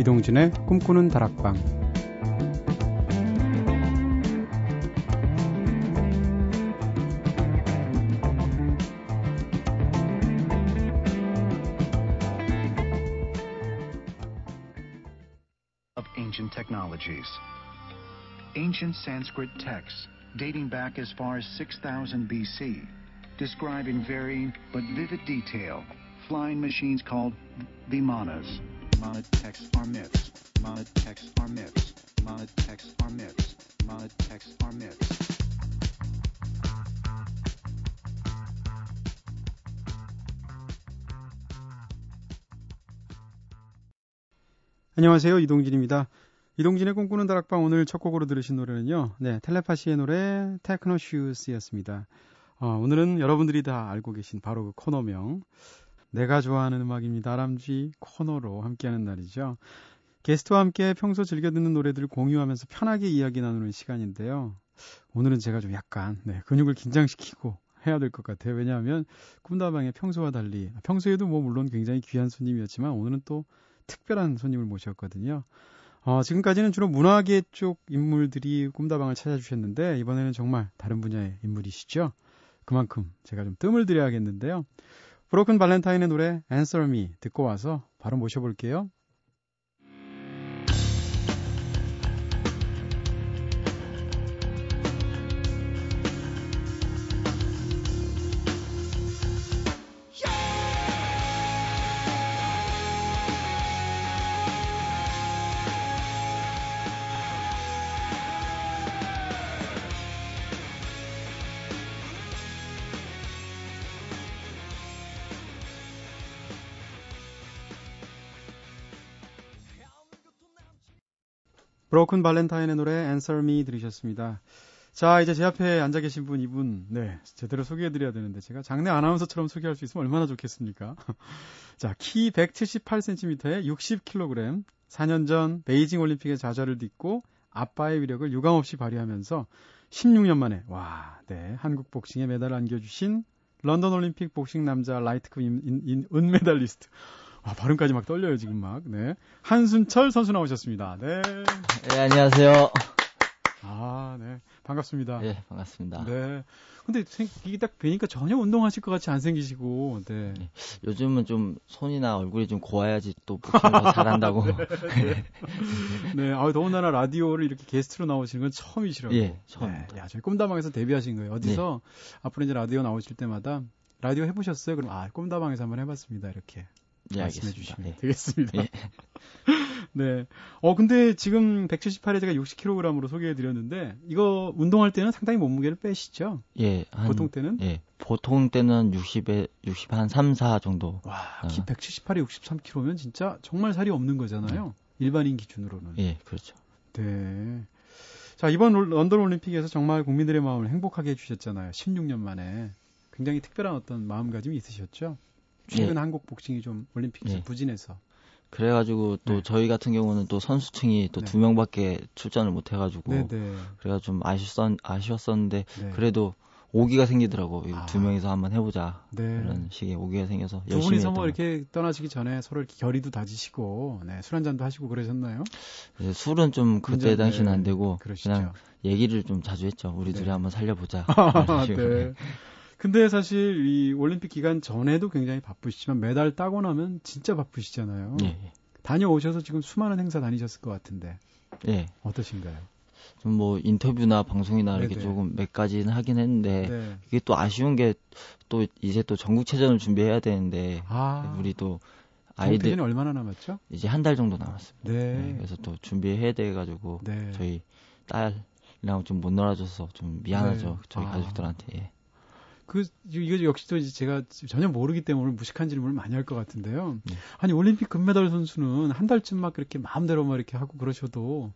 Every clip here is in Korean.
이동진의 꿈꾸는 다락방 of ancient technologies. Ancient Sanskrit texts dating back as far as 6000 BC describe in varying but vivid detail flying machines called vimanas. 안녕하세요. 이동진입니다. 이동진의 꿈꾸는 다락방 오늘 첫 곡으로 들으신 노래는요. 네, 텔레파시의 노래 테크노 슈스였습니다. 어, 오늘은 여러분들이 다 알고 계신 바로 그 코너명 내가 좋아하는 음악입니다. 다람쥐 코너로 함께하는 날이죠. 게스트와 함께 평소 즐겨 듣는 노래들을 공유하면서 편하게 이야기 나누는 시간인데요. 오늘은 제가 좀 약간 네, 근육을 긴장시키고 해야 될 것 같아요. 왜냐하면 꿈다방에 평소와 달리 평소에도 뭐 물론 굉장히 귀한 손님이었지만 오늘은 또 특별한 손님을 모셨거든요. 어, 지금까지는 주로 문화계 쪽 인물들이 꿈다방을 찾아주셨는데 이번에는 정말 다른 분야의 인물이시죠. 그만큼 제가 좀 뜸을 들여야겠는데요. 브로큰 발렌타인의 노래 Answer Me 듣고 와서 바로 모셔볼게요. 브로큰 발렌타인의 노래 Answer Me 들으셨습니다. 자, 이제 제 앞에 앉아 계신 분 이분 네, 제대로 소개해 드려야 되는데 제가 장내 아나운서처럼 소개할 수 있으면 얼마나 좋겠습니까? 자, 키 178cm에 60kg. 4년 전 베이징 올림픽의 좌절을 딛고 아빠의 위력을 유감없이 발휘하면서 16년 만에 와, 네, 한국 복싱에 메달을 안겨 주신 런던 올림픽 복싱 남자 라이트급 은메달리스트 아, 발음까지 막 떨려요, 지금 막. 네. 한순철 선수 나오셨습니다. 네. 네, 안녕하세요. 아, 네. 반갑습니다. 네, 반갑습니다. 네. 근데 이게 딱 뵈니까 전혀 운동하실 것 같이 안 생기시고, 네. 네. 요즘은 좀 손이나 얼굴이 좀 고와야지 또 복싱을 잘한다고. 네. 네. 아, 더군다나 라디오를 이렇게 게스트로 나오시는 건 처음이시라고. 예, 처음. 네. 야, 저희 꿈다방에서 데뷔하신 거예요. 어디서 네. 앞으로 이제 라디오 나오실 때마다 라디오 해보셨어요? 그럼 아, 꿈다방에서 한번 해봤습니다. 이렇게. 예, 말씀해 주시면 네. 되겠습니다. 예. 네. 어, 근데 지금 178에 제가 60kg으로 소개해 드렸는데, 이거 운동할 때는 상당히 몸무게를 빼시죠? 예. 한, 보통 때는? 예. 보통 때는 60에, 60, 한 3, 4 정도. 와, 어. 키 178에 63kg면 진짜 정말 살이 없는 거잖아요. 네. 일반인 기준으로는. 예, 그렇죠. 네. 자, 이번 런던 올림픽에서 정말 국민들의 마음을 행복하게 해 주셨잖아요. 16년 만에. 굉장히 특별한 어떤 마음가짐이 있으셨죠? 최근 네. 한국 복싱이 좀 올림픽에서 네. 부진해서. 그래가지고 또 네. 저희 같은 경우는 또 선수층이 또두 명밖에 출전을 못 해가지고 네, 네. 그래가 좀 아쉬웠, 아쉬웠었는데 네. 그래도 오기가 생기더라고. 아. 두 명이서 한번 해보자. 네. 그런 식의 오기가 생겨서 두 분이서 뭐 이렇게 떠나시기 전에 서로 이렇게 결의도 다지시고 네, 술 한 잔도 하시고 그러셨나요? 네, 술은 좀 그때 당시는 안 되고 그러시죠. 그냥 얘기를 좀 자주 했죠. 우리 둘이 한번 살려보자. 네. 근데 사실 이 올림픽 기간 전에도 굉장히 바쁘시지만 메달 따고 나면 진짜 바쁘시잖아요. 예. 다녀오셔서 지금 수많은 행사 다니셨을 것 같은데. 예. 어떠신가요? 좀 뭐 인터뷰나 방송이나 네네. 이렇게 조금 몇 가지는 하긴 했는데 네. 이게 또 아쉬운 게 또 이제 또 전국체전을 준비해야 되는데 아. 우리 또 아이들 얼마나 남았죠? 이제 한 달 정도 남았습니다. 네. 네. 그래서 또 준비해야 돼 가지고 네. 저희 딸이랑 좀 못 놀아줘서 좀 미안하죠. 네. 저희 아. 가족들한테. 예. 그 이거 역시 또 이제 제가 전혀 모르기 때문에 무식한 질문을 많이 할 것 같은데요. 네. 아니 올림픽 금메달 선수는 한 달쯤 막 그렇게 마음대로 막 이렇게 하고 그러셔도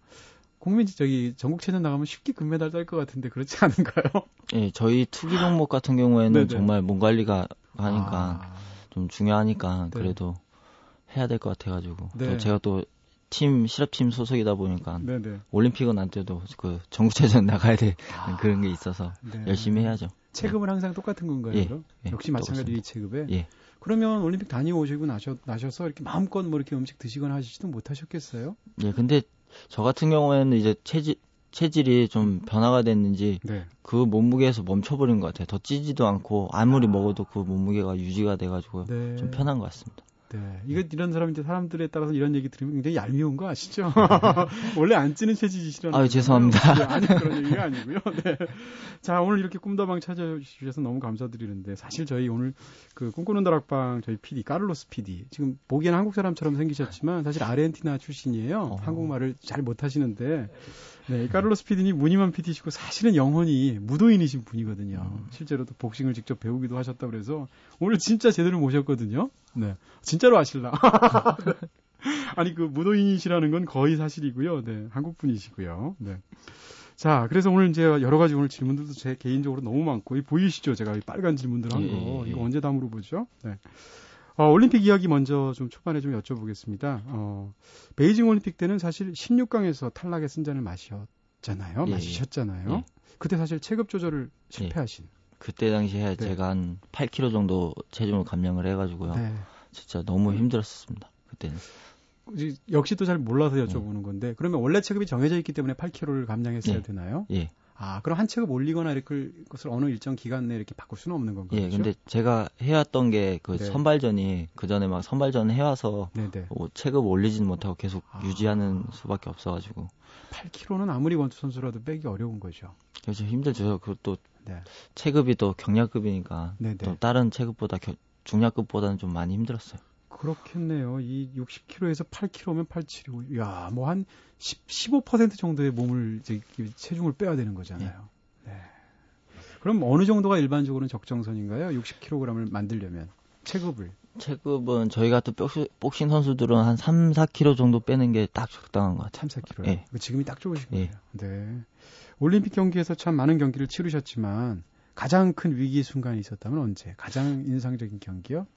국민 저기 전국체전 나가면 쉽게 금메달 딸 것 같은데 그렇지 않은가요? 예, 저희 투기 종목 같은 경우에는 정말 몸 관리가 하니까 아. 좀 중요하니까 네. 그래도 해야 될 것 같아가지고 네. 또 제가 또 팀 실업팀 소속이다 보니까 네네. 올림픽은 안 돼도 그 전국체전 나가야 될 아. 그런 게 있어서 네. 열심히 해야죠. 체급은 항상 똑같은 건가요? 예, 예, 역시 마찬가지 이 체급에. 예. 그러면 올림픽 다녀오시고 나셔, 나셔서 이렇게 마음껏 뭐 이렇게 음식 드시거나 하시지도 못하셨겠어요? 예, 근데 저 같은 경우에는 이제 체질, 체질이 좀 변화가 됐는지 네. 그 몸무게에서 멈춰버린 것 같아요. 더 찌지도 않고 아무리 아. 먹어도 그 몸무게가 유지가 돼가지고 네. 좀 편한 것 같습니다. 네. 이거 이런 사람 이제 사람들에 따라서 이런 얘기 들으면 굉장히 얄미운 거 아시죠? 원래 안 찌는 체질이시라는. 아, 죄송합니다. 네, 아니 그런 얘기가 아니고요. 네. 자, 오늘 이렇게 꿈다방 찾아주셔서 너무 감사드리는데 사실 저희 오늘 그 꿈꾸는 다락방 저희 PD 까를로스 PD 지금 보기에는 한국 사람처럼 생기셨지만 사실 아르헨티나 출신이에요. 어. 한국말을 잘 못하시는데 네, 까를로스 PD님 무늬만 PD시고 사실은 영혼이 무도인이신 분이거든요. 음. 실제로도 복싱을 직접 배우기도 하셨다 그래서 오늘 진짜 제대로 모셨거든요. 네, 진짜로 아실라. 네. 아니 그 무도인이시라는 건 거의 사실이고요. 네, 한국 분이시고요. 네. 자, 그래서 오늘 이제 여러 가지 오늘 질문들도 제 개인적으로 너무 많고, 이 보이시죠? 제가 이 빨간 질문들 한 거. 예, 예. 이거 언제 다 물어보죠? 네. 어, 올림픽 이야기 먼저 좀 초반에 좀 여쭤보겠습니다. 어, 베이징 올림픽 때는 사실 16강에서 탈락의 승자를 마셨잖아요. 예, 마시셨잖아요. 예. 그때 사실 체급 조절을 실패하신. 예. 그때 당시에 네. 제가 한 8kg 정도 체중을 감량을 해가지고요. 네. 진짜 너무 힘들었습니다. 그때는. 역시 또 잘 몰라서 여쭤보는 건데 그러면 원래 체급이 정해져 있기 때문에 8kg를 감량했어야 예. 되나요? 예. 아, 그럼 한 체급 올리거나 이렇게 것을 어느 일정 기간 내에 이렇게 바꿀 수는 없는 건가요? 예, 근데 제가 해왔던 게그 네. 선발전이 그 전에 막 선발전 해와서 뭐 체급 올리지는 못하고 계속 아. 유지하는 수밖에 없어가지고. 8kg는 아무리 원투 선수라도 빼기 어려운 거죠. 그렇죠, 힘들죠. 그것도 네. 체급이 또 경량급이니까 네네. 또 다른 체급보다 겨, 중량급보다는 좀 많이 힘들었어요. 그렇겠네요. 이 60kg에서 8kg면 87이고, 야, 뭐한 10, 15% 정도의 몸을 이제 체중을 빼야 되는 거잖아요. 네. 네. 그럼 어느 정도가 일반적으로는 적정선인가요? 60kg을 만들려면 체급을. 체급은 저희 같은 복싱, 선수들은 한 3, 4kg 정도 빼는 게 딱 적당한 것 같아요. 3, 4kg. 네. 지금이 딱 좋으신 거예요. 네. 네. 올림픽 경기에서 참 많은 경기를 치르셨지만 가장 큰 위기 순간이 있었다면 언제? 가장 인상적인 경기요?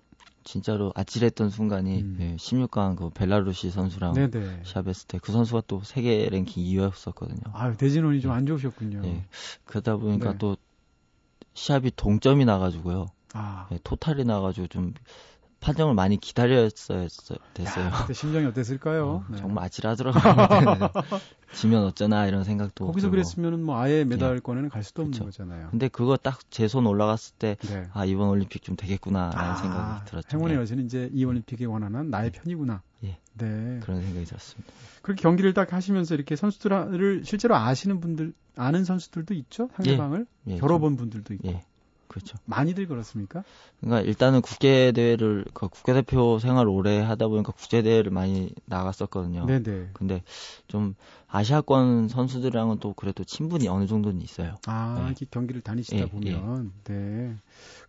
진짜로 아찔했던 순간이 음. 네, 16강 그 벨라루시 선수랑 네네. 시합했을 때그 선수가 또 세계 랭킹 2위였었거든요. 아 대진원이 좀 안 좋으셨군요. 네. 그러다 보니까 네. 또 시합이 동점이 나가지고요. 아. 네, 토탈이 나가지고 좀 판정을 많이 기다렸어야 됐어요. 야, 그때 심정이 어땠을까요? 어, 네. 정말 아찔하더라고요. 지면 어쩌나 이런 생각도. 거기서 그랬으면 뭐 아예 메달권에는 갈 수도 없는 그렇죠. 거잖아요. 근데 그거 딱 제 손 올라갔을 때, 네. 아, 이번 올림픽 좀 되겠구나라는 아, 생각이 들었죠. 행운의 네. 여신은 이제 이 올림픽에 원하는 나의 편이구나. 예. 네. 그런 생각이 들었습니다. 그렇게 경기를 딱 하시면서 이렇게 선수들을 실제로 아시는 분들, 아는 선수들도 있죠? 상대방을? 예. 예. 겨뤄본 분들도 있고. 예. 그렇죠. 많이들 그렇습니까? 그러니까 일단은 국제 대회를 그 국가대표 생활 오래 하다 보니까 국제 대회를 많이 나갔었거든요. 네네. 근데 좀 아시아권 선수들이랑은 또 그래도 친분이 어느 정도는 있어요. 아, 네. 경기를 다니시다 예, 보면 예. 네.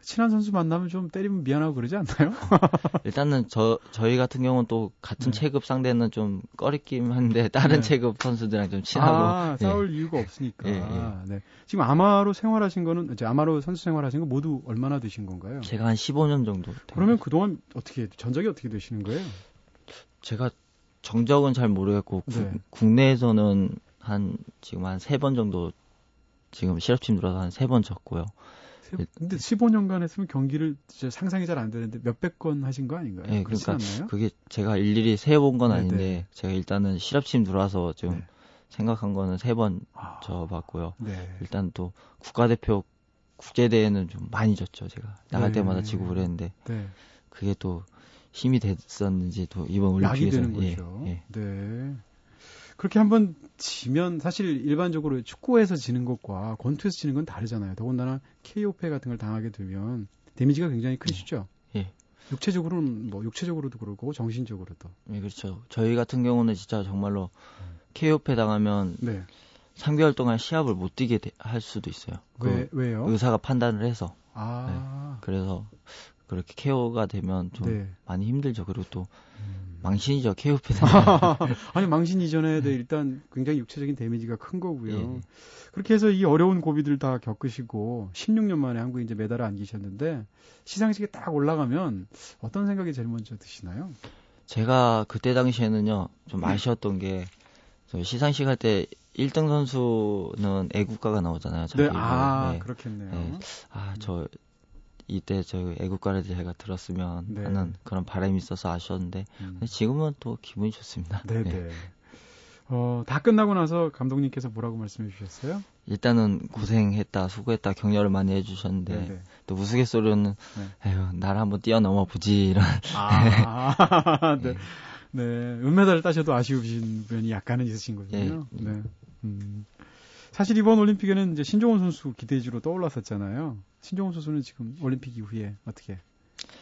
친한 선수 만나면 좀 때리면 미안하고 그러지 않나요? 일단은 저 저희 같은 경우는 또 같은 네. 체급 상대는 좀 꺼리낌 한데 다른 네. 체급 선수들이랑 좀 친하고 아, 예. 싸울 이유가 없으니까. 예, 예. 네. 지금 아마로 생활하신 거는 이제 아마로 선수 생활하신 거 모두 얼마나 되신 건가요? 제가 한 15년 정도. 그러면 그동안 어떻게 전적이 어떻게 되시는 거예요? 제가 정적은 잘 모르겠고 네. 국내에서는 한 지금 한 세 번 정도 지금 실업팀 들어서 한 세 번 졌고요. 근데 15년간 했으면 경기를 진짜 상상이 잘 안 되는데 몇백 건 하신 거 아닌가요? 네, 그러니까 그게 제가 일일이 세본 건 아닌데 네네. 제가 일단은 실업팀 들어와서 좀 네. 생각한 거는 세번 아, 져봤고요. 네. 일단 또 국가대표 국제대회는 좀 많이 졌죠 제가 나갈 네. 때마다 지고 그랬는데 네. 그게 또 힘이 됐었는지 또 이번 올림픽에서 예, 예. 네. 그렇게 한번 지면 사실 일반적으로 축구에서 지는 것과 권투에서 지는 건 다르잖아요. 더군다나 KO패 같은 걸 당하게 되면 데미지가 굉장히 크시죠. 예. 육체적으로는 뭐 육체적으로도 그렇고 정신적으로도. 예, 그렇죠. 저희 같은 경우는 진짜 정말로 KO패 당하면 네. 3개월 동안 시합을 못 뛰게 할 수도 있어요. 왜그 왜요? 의사가 판단을 해서. 아. 네. 그래서 그렇게 케어가 되면 좀 네. 많이 힘들죠. 그리고 또 음. 망신이죠. 케어패드. 아니 망신 이전에 네. 일단 굉장히 육체적인 데미지가 큰 거고요. 예. 그렇게 해서 이 어려운 고비들 다 겪으시고 16년 만에 한국에 이제 메달을 안기셨는데 시상식에 딱 올라가면 어떤 생각이 제일 먼저 드시나요? 제가 그때 당시에는요 좀 아쉬웠던 게 시상식 할 때 1등 선수는 애국가가 나오잖아요. 네, 아, 네. 그렇겠네요. 네. 아, 저 이때 저 애국가를 제가 들었으면 네. 하는 그런 바람이 있어서 아쉬웠는데 음. 지금은 또 기분이 좋습니다. 네네. 네. 어, 다 끝나고 나서 감독님께서 뭐라고 말씀해 주셨어요? 일단은 고생했다, 수고했다, 격려를 많이 해주셨는데 네네. 네. 또 우스갯소리는 네. 에휴, 나를 한번 뛰어넘어 보지 이런. 아, 네. 네. 은메달을 따셔도 아쉬우신 분이 약간은 있으신 거군요. 예. 네. 음. 사실 이번 올림픽에는 이제 신종원 선수 기대주로 떠올랐었잖아요. 신종원 선수는 지금 올림픽 이후에 어떻게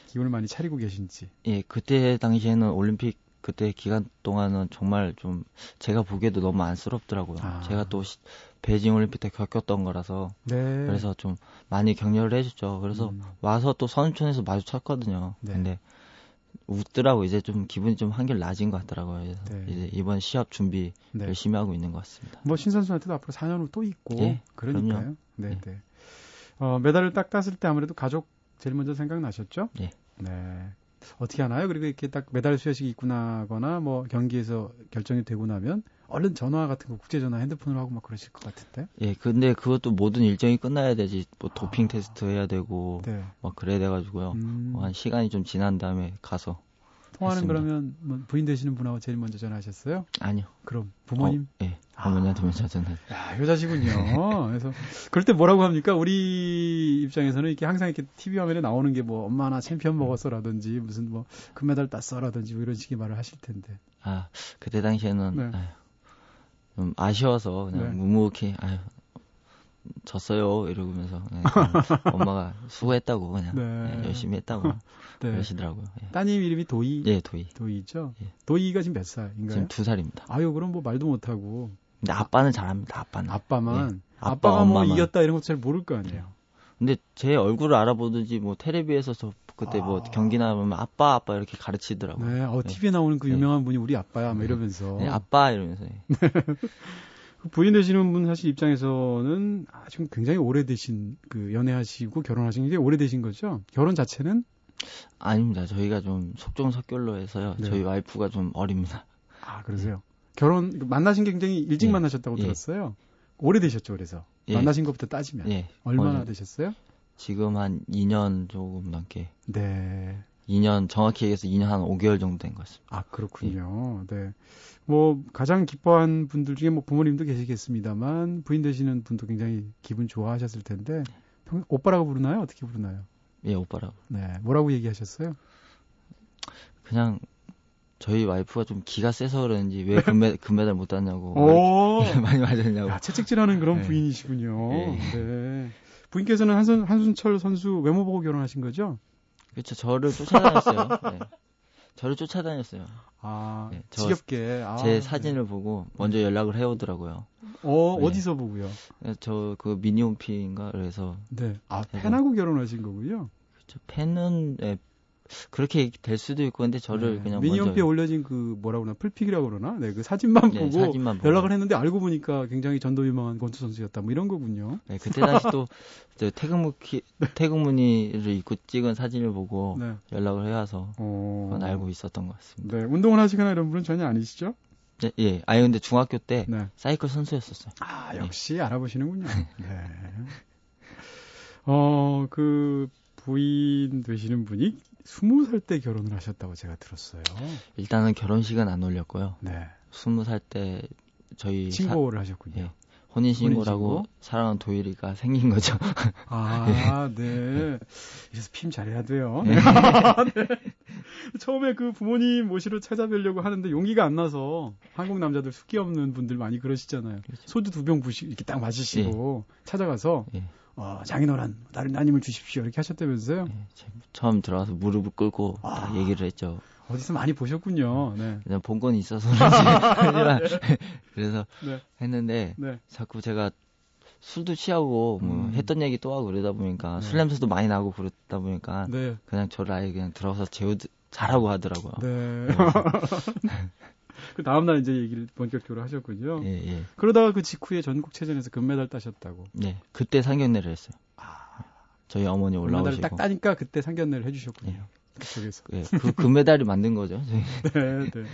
기운을 많이 차리고 계신지. 예, 그때 당시에는 올림픽 그때 기간 동안은 정말 좀 제가 보기에도 너무 안쓰럽더라고요. 아. 제가 또 시, 베이징 올림픽 때 겪었던 거라서 네. 그래서 좀 많이 격려를 해줬죠. 그래서 음. 와서 또 선수촌에서 마주쳤거든요. 네. 근데 웃더라고 이제 좀 기분이 좀 한결 나아진 것 같더라고요. 그래서 네. 이제 이번 시합 준비 네. 열심히 하고 있는 것 같습니다. 뭐 신 선수한테도 앞으로 4년 후 또 있고 예, 그러니까요. 네, 예. 네. 어, 메달을 딱 땄을 때 아무래도 가족 제일 먼저 생각나셨죠? 예. 네. 어떻게 하나요? 그리고 이렇게 딱 메달 수여식이 있고 나거나 뭐 경기에서 결정이 되고 나면 얼른 전화 같은 거 국제 전화 핸드폰으로 하고 막 그러실 것 같은데. 예, 근데 그것도 모든 일정이 끝나야 되지. 뭐 도핑 아, 테스트 해야 되고 네. 막 그래야 돼 가지고요. 음. 뭐 한 시간이 좀 지난 다음에 가서 통화는 했습니다. 그러면 뭐 부인 되시는 분하고 제일 먼저 전화하셨어요? 아니요. 그럼 부모님? 어, 예. 부모님한테 먼저 전화. 야, 효자시군요. 그래서 그럴 때 뭐라고 합니까? 우리 입장에서는 이렇게 항상 이렇게 TV 화면에 나오는 게 뭐 엄마 나 챔피언 먹었어라든지 무슨 뭐 금메달 땄어라든지 뭐 이런 식의 말을 하실 텐데. 아, 그때 당시에는 네. 아유, 좀 아쉬워서 그냥 네. 묵묵히 아유 졌어요 이러면서 네, 엄마가 수고했다고 그냥 네. 네, 열심히 했다고 네. 그러시더라고요. 예. 따님 이름이 도희. 예, 도희. 도희죠. 예. 도희가 지금 몇 살인가요? 지금 두 살입니다. 아유 그럼 뭐 말도 못하고. 근데 아빠는 잘합니다. 아빠는. 아빠만. 예. 아빠, 아빠가 뭐 이겼다 이런 것도 잘 모를 거 아니에요. 근데 제 얼굴을 알아보든지 뭐 테레비에서 저 그때 뭐 아. 뭐 경기 나오면 아빠 아빠 이렇게 가르치더라고요. 네, 어 TV에 나오는 그 유명한 분이 우리 아빠야, 뭐 이러면서. 네, 아빠 이러면서. 그 부인 되시는 분 사실 입장에서는 아, 지금 굉장히 오래되신 그 연애하시고 결혼하신 게 오래되신 거죠? 결혼 자체는? 아닙니다. 저희가 좀 속종속결로 해서요. 네. 저희 와이프가 좀 어립니다. 아 그러세요? 결혼 만나신 게 굉장히 일찍 예. 만나셨다고 예. 들었어요. 오래되셨죠, 그래서 예. 만나신 것부터 따지면 예. 얼마나 어, 되셨어요? 지금 한 2년 조금 넘게. 네. 2년 정확히 얘기해서 2년 한 5개월 정도 된 것 같습니다. 아 그렇군요. 예. 네. 뭐 가장 기뻐한 분들 중에 뭐 부모님도 계시겠습니다만 부인 되시는 분도 굉장히 기분 좋아하셨을 텐데 평, 오빠라고 부르나요? 어떻게 부르나요? 예, 오빠라고. 네. 뭐라고 얘기하셨어요? 그냥 저희 와이프가 좀 기가 세서 그런지 왜 금메, 금메달 못 땄냐고 많이 맞았냐고. 야, 채찍질하는 그런 네. 부인이시군요. 네. 네. 부인께서는 한순, 한순철 선수 외모 보고 결혼하신 거죠? 그렇죠. 저를 쫓아다녔어요. 네. 저를 쫓아다녔어요. 아, 네, 지겹게. 아, 제 사진을 네. 보고 먼저 연락을 해오더라고요. 어, 네. 어디서 보고요? 네, 저그 미니홈피인가 그래서. 네. 아, 팬하고 결혼하신 거군요. 그렇죠. 팬은 네, 그렇게 될 수도 있고 근데 저를 네. 그냥 미니홈피에 올려진 그 뭐라고 그러나 풀픽이라고 그러나 네, 그 사진만 네, 보고 사진만 연락을 했는데 알고 보니까 굉장히 전도 유망한 권투 선수였다 뭐 이런 거군요. 네, 그때 당시 또 태극무기 태극무늬를 입고 찍은 사진을 보고 네. 연락을 해와서 어... 그건 알고 있었던 것 같습니다. 네, 운동을 하시거나 이런 분은 전혀 아니시죠? 네, 예. 아니 근데 중학교 때 네. 사이클 선수였었어요. 아, 역시 알아보시는군요. 네. 어, 그 부인 되시는 분이 스무 살 때 결혼을 하셨다고 제가 들었어요. 일단은 결혼식은 안 올렸고요. 네. 스무 살 때 저희 신고를 사... 하셨군요. 예. 혼인 신고라고 사랑하는 도일이가 생긴 거죠. 아, 네. 네. 그래서 핌 잘해야 돼요. 네. 네. 처음에 그 부모님 모시러 찾아뵈려고 하는데 용기가 안 나서 한국 남자들 숙기 없는 분들 많이 그러시잖아요. 그렇죠. 소주 두 병 부시 이렇게 딱 마시시고 예. 찾아가서 예. 어, 장인어른 다른 따님을 주십시오 이렇게 하셨다면서요? 네, 처음 들어와서 무릎을 꿇고 아, 얘기를 했죠. 어디서 많이 보셨군요. 네. 그냥 본 건 있어서 그런지 네. 그래서 네. 했는데 네. 자꾸 제가 술도 취하고 뭐 음. 했던 얘기 또 하고 그러다 보니까 네. 술 냄새도 많이 나고 그러다 보니까 네. 그냥 저를 아예 그냥 들어가서 재우 잘하고 하더라고요. 네. 그 다음날 이제 얘기를 본격적으로 하셨군요. 예, 예. 그러다가 그 직후에 전국체전에서 금메달 따셨다고. 네. 그때 상견례를 했어요. 아. 저희 어머니 올라오시고. 금메달 딱 따니까 그때 상견례를 해주셨군요. 예. 그쪽에서. 예. 그 금메달이 만든 거죠. 네, 네.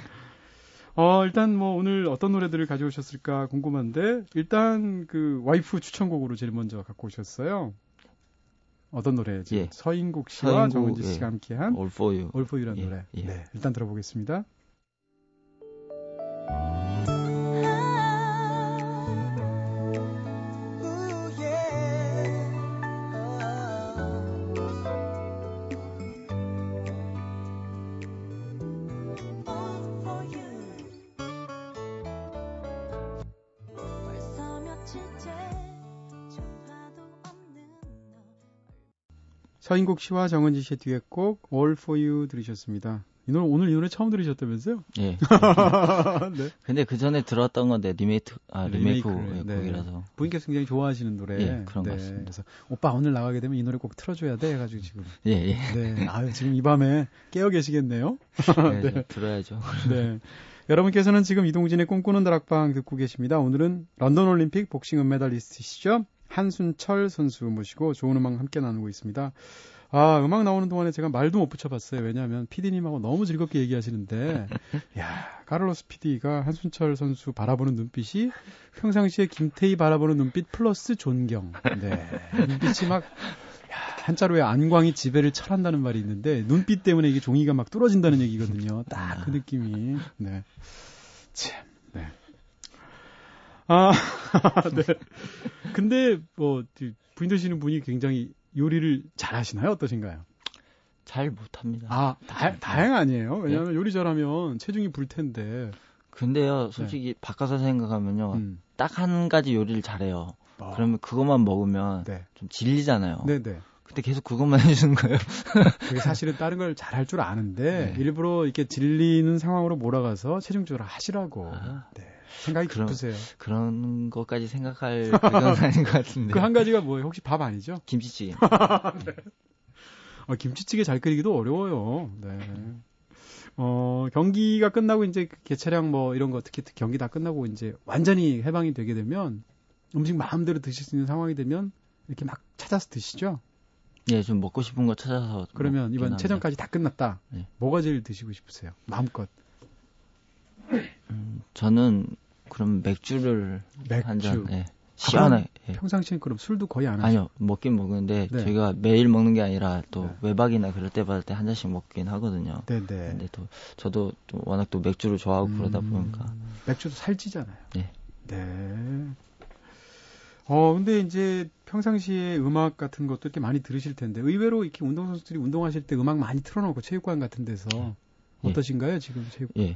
어, 일단 뭐 오늘 어떤 노래들을 가져오셨을까 궁금한데, 일단 그 와이프 추천곡으로 제일 먼저 갖고 오셨어요. 어떤 노래지? 예. 서인국 씨와 서인국, 정은지 씨가 예. 함께한 All For You. All For You라는 예. 노래. 예. 네, 일단 들어보겠습니다. 서인국 씨와 정은지 씨의 듀엣곡 All For You 들으셨습니다. 이 노래 오늘 이 노래 처음 들으셨다면서요? 예. 네. 근데 그 전에 들었던 건데 리메이크 아 리메이크 네. 곡이라서 부인께서 굉장히 좋아하시는 노래. 예, 그런 네. 것 같습니다. 그래서 오빠 오늘 나가게 되면 이 노래 꼭 틀어줘야 돼 해가지고 지금. 예 예. 네. 아 지금 이 밤에 깨어 계시겠네요. 네, 네. 들어야죠. 네. 여러분께서는 지금 이동진의 꿈꾸는 다락방 듣고 계십니다. 오늘은 런던 올림픽 복싱 은메달리스트시죠. 한순철 선수 모시고 좋은 음악 함께 나누고 있습니다. 아, 음악 나오는 동안에 제가 말도 못 붙여봤어요. 왜냐하면 PD님하고 너무 즐겁게 얘기하시는데, 야, 카를로스 PD가 한순철 선수 바라보는 눈빛이 평상시에 김태희 바라보는 눈빛 플러스 존경. 네. 눈빛이 막, 야, 한자로에 안광이 지배를 철한다는 말이 있는데, 눈빛 때문에 이게 종이가 막 뚫어진다는 얘기거든요. 딱 그 느낌이. 네. 참, 네. 아, 네. 근데 뭐 부인 되시는 분이 굉장히 요리를 잘 하시나요? 어떠신가요? 잘 못합니다. 아, 다, 다행 아니에요? 왜냐하면 네? 요리 잘하면 체중이 불 텐데. 근데요, 솔직히 네. 바꿔서 생각하면요, 음. 딱한 가지 요리를 잘해요. 어. 그러면 그것만 먹으면 네. 좀 질리잖아요. 네네. 네. 근데 계속 그것만 해주는 거예요. 그게 사실은 다른 걸 잘할 줄 아는데 네. 일부러 이렇게 질리는 상황으로 몰아가서 체중 조절 하시라고. 아. 네. 생각이 그런, 깊으세요. 그런 것까지 생각할 그건 아닌 것 같은데. 그 한 가지가 뭐예요? 혹시 밥 아니죠? 김치찌개. 네. 어, 김치찌개 잘 끓이기도 어려워요. 네. 어, 경기가 끝나고 이제 그 개차량 뭐 이런 거 특히 경기 다 끝나고 이제 완전히 해방이 되게 되면 음식 마음대로 드실 수 있는 상황이 되면 이렇게 막 찾아서 드시죠? 예, 좀 먹고 싶은 거 찾아서. 그러면 이번 체전까지 다 끝났다. 네. 뭐가 제일 드시고 싶으세요? 마음껏. 음, 저는 그럼 맥주를 맥주. 한 잔. 예. 시원하게. 예. 평상시엔 그럼 술도 거의 안 하죠? 아니요, 먹긴 먹는데 네. 저희가 매일 먹는 게 아니라 또 네. 외박이나 그럴 때 받을 때 한 잔씩 먹긴 하거든요. 네, 네. 근데 또 저도 또 워낙 또 맥주를 좋아하고 음, 그러다 보니까 맥주도 살찌잖아요. 네. 네. 어, 근데 이제 평상시에 음악 같은 것도 이렇게 많이 들으실 텐데 의외로 이렇게 운동선수들이 운동하실 때 음악 많이 틀어놓고 체육관 같은 데서 예. 어떠신가요, 지금 체육? 예.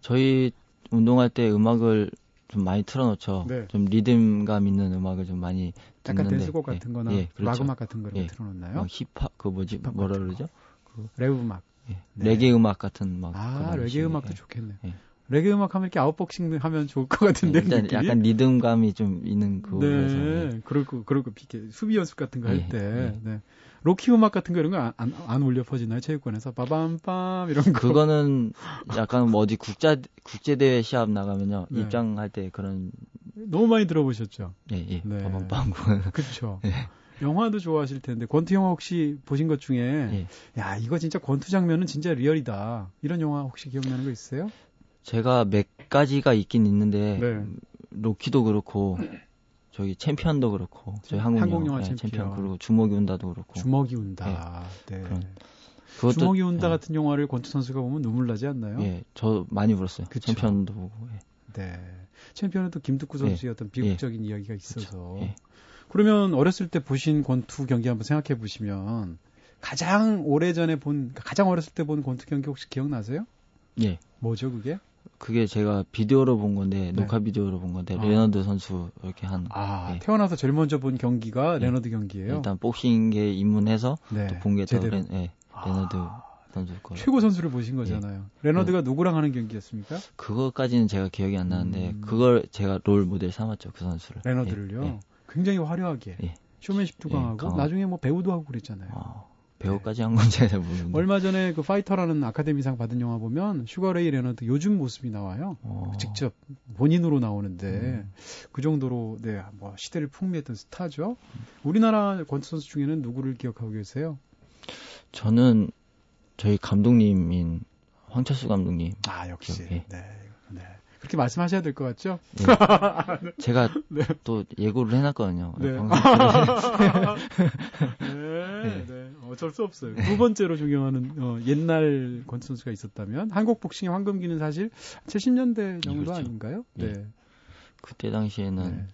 저희 운동할 때 음악을 좀 많이 틀어놓죠. 네. 좀 리듬감 있는 음악을 좀 많이 약간 댄스곡 같은 거나 예, 그렇죠. 락 음악 같은 거를 예. 틀어놓나요? 어, 힙합 그 뭐지 힙합 뭐라 그러죠? 그 랩 음악. 예. 네. 레게 음악 같은 막 아, 레게 음악도 예. 좋겠네. 예. 레게 음악 하면 이렇게 아웃복싱 하면 좋을 것 같은데 일단 느낌이? 약간 리듬감이 좀 있는 그거라서 네, 네. 그럴 거 그럴 거 이렇게 수비 연습 같은 거 할 때. 네. 로키 음악 같은 거 이런 거안 안, 안 울려 퍼지나요 체육관에서 빠밤빰 이런 거 그거는 약간 뭐 어디 국제 국제 대회 시합 나가면요 네. 입장할 때 그런 너무 많이 들어보셨죠 예 예. 네. 빠밤빰 그렇죠 네. 영화도 좋아하실 텐데 권투 영화 혹시 보신 것 중에 예. 야 이거 진짜 권투 장면은 진짜 리얼이다 이런 영화 혹시 기억나는 거 있어요? 제가 몇 가지가 있긴 있는데 네. 로키도 그렇고 저희 챔피언도 그렇고 저희 한국, 한국 영화, 챔피언. 챔피언. 그리고 주먹이 운다도 그렇고 주먹이 운다. 네. 네. 그것도, 주먹이 운다 네. 같은 영화를 권투 선수가 보면 눈물 나지 않나요? 예, 저 많이 울었어요. 그쵸? 챔피언도 보고. 예. 네. 챔피언은 또 김득구 선수의 예. 어떤 비극적인 예. 이야기가 있어서. 예. 그러면 어렸을 때 보신 권투 경기 한번 생각해 보시면 가장 오래 전에 본 가장 어렸을 때 본 권투 경기 혹시 기억나세요? 예. 뭐죠, 그게? 그게 제가 비디오로 본 건데 네. 녹화 비디오로 본 건데 아. 레너드 선수 이렇게 한 아, 네. 태어나서 제일 먼저 본 경기가 네. 레너드 경기예요. 일단 복싱에 입문해서 네. 본게또 레, 네, 레너드 아. 선수 거 최고 선수를 보신 거잖아요. 네. 레너드가 누구랑 하는 경기였습니까? 그거까지는 제가 기억이 안 나는데 음. 그걸 제가 롤 모델 삼았죠 그 선수를. 레너드를요. 예, 굉장히 화려하게 쇼맨십도 강하고 나중에 뭐 배우도 하고 그랬잖아요. 아. 배우까지 한 건지 잘 모르는데. 얼마 전에 그 파이터라는 아카데미상 받은 영화 보면 슈가레이 레너드 요즘 모습이 나와요. 어. 직접 본인으로 나오는데 음. 그 정도로 네, 뭐 시대를 풍미했던 스타죠. 우리나라 권투 선수 중에는 누구를 기억하고 계세요? 저는 저희 감독님인 황철수 감독님. 아 역시. 네. 네. 그렇게 말씀하셔야 될 것 같죠? 네. 제가 네. 또 예고를 해놨거든요. 네. 네, 네. 어쩔 수 없어요. 두 번째로 존경하는 어, 옛날 권투 선수가 있었다면 한국 복싱의 황금기는 사실 70년대 정도 그렇죠. 아닌가요? 네. 그때 당시에는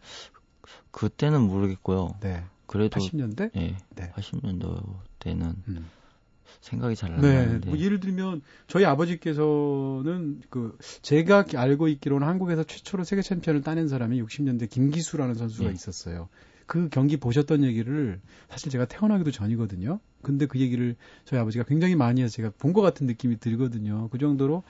그때는 모르겠고요. 네. 그래도 80년대? 예. 네. 80년도 때는 음. 생각이 잘 안 네. 나는데. 뭐 예를 들면 저희 아버지께서는 그 제가 알고 있기로는 한국에서 최초로 세계 챔피언을 따낸 사람이 60년대 김기수라는 선수가 네. 있었어요. 그 경기 보셨던 얘기를 사실 제가 태어나기도 전이거든요. 근데 그 얘기를 저희 아버지가 굉장히 많이 해서 제가 본 것 같은 느낌이 들거든요. 그 정도로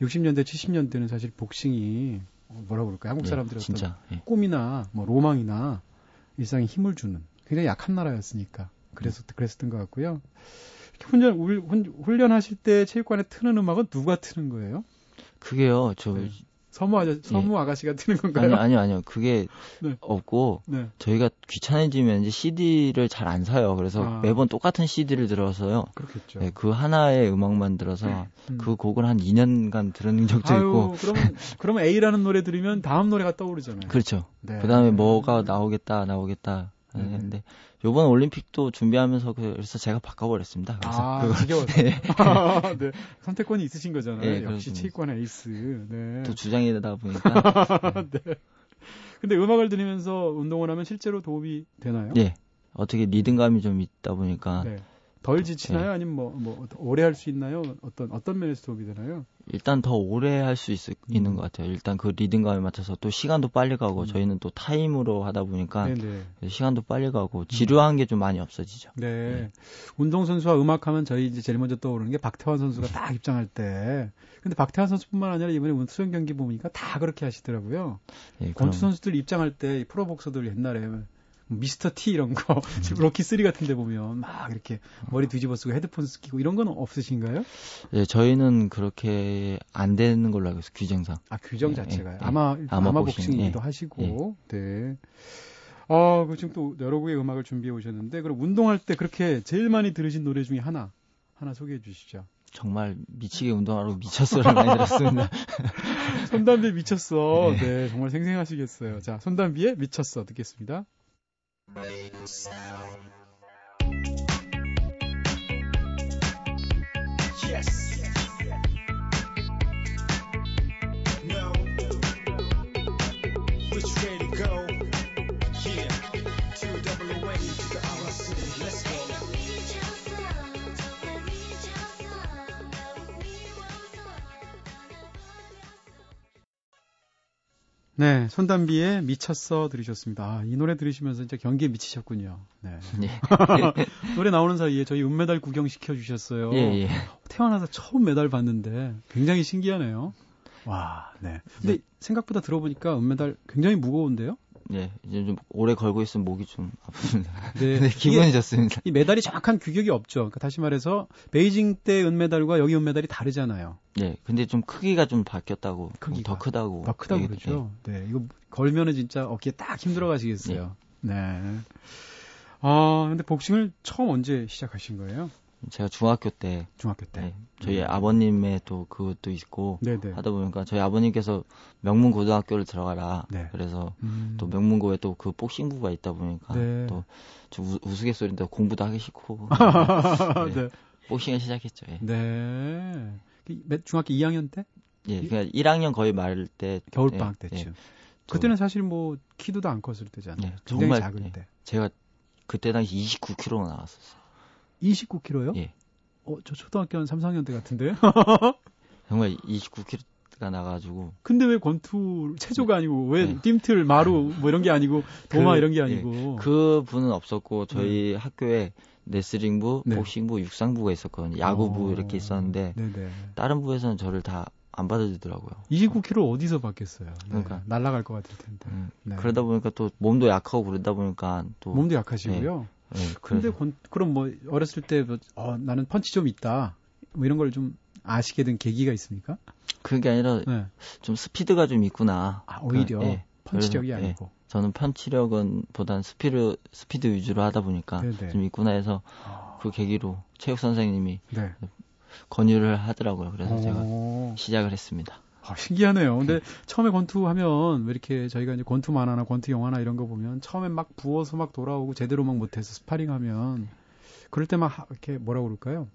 60년대, 70년대는 사실 복싱이 뭐라 그럴까요? 한국 네, 사람들의 네, 어떤 예. 꿈이나 뭐 로망이나 일상에 힘을 주는 굉장히 약한 나라였으니까 그래서 음. 그랬었던 것 같고요. 훈련 훈련하실 때 체육관에 트는 음악은 누가 트는 거예요? 그게요. 저 네. 서무 아저 서무 예. 아가씨가 트는 건가요? 아니 아니요 아니요 그게 네. 없고 네. 저희가 귀찮아지면 이제 CD를 잘 안 사요. 그래서 아. 매번 똑같은 CD를 들어서요. 그렇겠죠. 네, 그 하나의 음악만 들어서 음. 그 곡을 한 2년간 들은 적도 아유, 있고. 그러면 그러면 A라는 노래 들으면 다음 노래가 떠오르잖아요. 그렇죠. 네. 그다음에 뭐가 나오겠다 나오겠다 네. 했는데 요번 올림픽도 준비하면서 그, 그래서 제가 바꿔버렸습니다. 그래서 아, 그거 네. 네. 선택권이 있으신 거잖아요. 네, 역시 체육관 에이스. 네. 또 주장이다 보니까. 네. 네. 근데 음악을 들으면서 운동을 하면 실제로 도움이 되나요? 네. 어떻게 리듬감이 좀 있다 보니까 네. 덜 지치나요? 네. 아니면 뭐, 뭐, 오래 할 수 있나요? 어떤, 어떤 면에서 도움이 되나요? 일단 더 오래 할 수 있는 음. 것 같아요. 일단 그 리듬감에 맞춰서 또 시간도 빨리 가고, 음. 저희는 또 타임으로 하다 보니까, 네네. 시간도 빨리 가고, 지루한 게 좀 많이 없어지죠. 네. 네. 운동 선수와 음악하면 저희 이제 제일 먼저 떠오르는 게 박태환 선수가 딱 입장할 때. 근데 박태환 선수뿐만 아니라 이번에 수영 경기 보니까 다 그렇게 하시더라고요. 네, 권투 선수들 입장할 때 프로복서들 옛날에 미스터 T 이런 거 지금 로키 3 같은 데 보면 막 이렇게 머리 뒤집어 쓰고 헤드폰 쓰고 이런 건 없으신가요? 네, 저희는 그렇게 안 되는 걸로 알고 있어요. 규정상. 아, 규정 네, 자체가요. 네, 아마 아마, 아마 복싱이기도 예. 하시고. 네. 아, 그 지금 또 여러 곡의 음악을 준비해 오셨는데 그럼 운동할 때 그렇게 제일 많이 들으신 노래 중에 하나 하나 소개해 주시죠. 정말 미치게 운동하고 미쳤어를 많이 들었습니다. 손담비 미쳤어. 네. 네, 정말 생생하시겠어요. 자, 손담비의 미쳤어 듣겠습니다. Brain sound. Yes. 네, 손담비의 미쳤어 들으셨습니다. 아, 이 노래 들으시면서 진짜 경기에 미치셨군요. 네. 예. 노래 나오는 사이에 저희 은메달 구경 시켜 주셨어요. 예, 예. 태어나서 처음 메달 봤는데 굉장히 신기하네요. 와, 네. 근데 네. 생각보다 들어보니까 은메달 굉장히 무거운데요? 네, 이제 좀 오래 걸고 있으면 목이 좀 아픕니다. 네, 네 기분이 좋습니다. 이 메달이 정확한 규격이 없죠. 그러니까 다시 말해서 베이징 때 은메달과 여기 은메달이 다르잖아요. 네, 근데 좀 크기가 좀 바뀌었다고, 크기가. 더 크다고. 더 크다고 그러죠. 네. 네, 이거 걸면은 진짜 어깨에 딱 힘들어 가시겠어요. 네. 네. 아, 근데 복싱을 처음 언제 시작하신 거예요? 제가 중학교 때 중학교 때 네, 저희 음. 아버님의 또 그것도 있고 네네. 하다 보니까 저희 아버님께서 명문 고등학교를 들어가라 네. 그래서 음. 또 명문고에 또 그 복싱부가 있다 보니까 네. 또좀 우스갯소리인데 공부도 하기 싫고 네. 네. 복싱을 시작했죠. 예. 네. 그 중학교 2학년 때? 예, 그냥 1학년 거의 말할 때 겨울 방학 예, 때쯤. 예. 그때는 사실 뭐 키도도 안 컸을 때잖아요. 예, 정말 작을 예. 때. 제가 그때 당시 29kg 나왔었어요. 29kg요? 예. 어, 저 초등학교 한 3, 4학년 때 같은데? 정말 29kg가 나가지고. 근데 왜 권투, 체조가 아니고, 왜 네. 띵틀, 마루, 뭐 이런 게 아니고, 도마 그, 이런 게 아니고. 예. 그 분은 없었고, 저희 네. 학교에 레슬링부, 네. 복싱부, 육상부가 있었거든요. 야구부 어... 이렇게 있었는데, 네네. 다른 부에서는 저를 다 안 받아주더라고요. 29kg 어디서 받겠어요? 네. 그러니까 날라갈 것 같을 텐데. 음, 네. 그러다 보니까 또 몸도 약하고 그러다 보니까 또 몸도 약하시고요. 근데 권, 그럼 뭐 어렸을 때 뭐, 어, 나는 펀치 좀 있다. 뭐 이런 걸 좀 아시게 된 계기가 있습니까? 그게 아니라 네. 좀 스피드가 좀 있구나. 아, 오히려 네. 펀치력이 그래서, 예. 아니고. 저는 펀치력은 보단 스피드 스피드 위주로 하다 보니까 네네. 네. 좀 있구나 해서 아... 그 계기로 체육 선생님이 네. 권유를 하더라고요. 그래서 오... 제가 시작을 했습니다. 아, 신기하네요. 근데 처음에 권투하면 왜 이렇게 저희가 이제 권투 만화나 권투 영화나 이런 거 보면 처음에 막 부어서 막 돌아오고 제대로 막 못해서 스파링하면 그럴 때 막 이렇게 뭐라 그럴까요?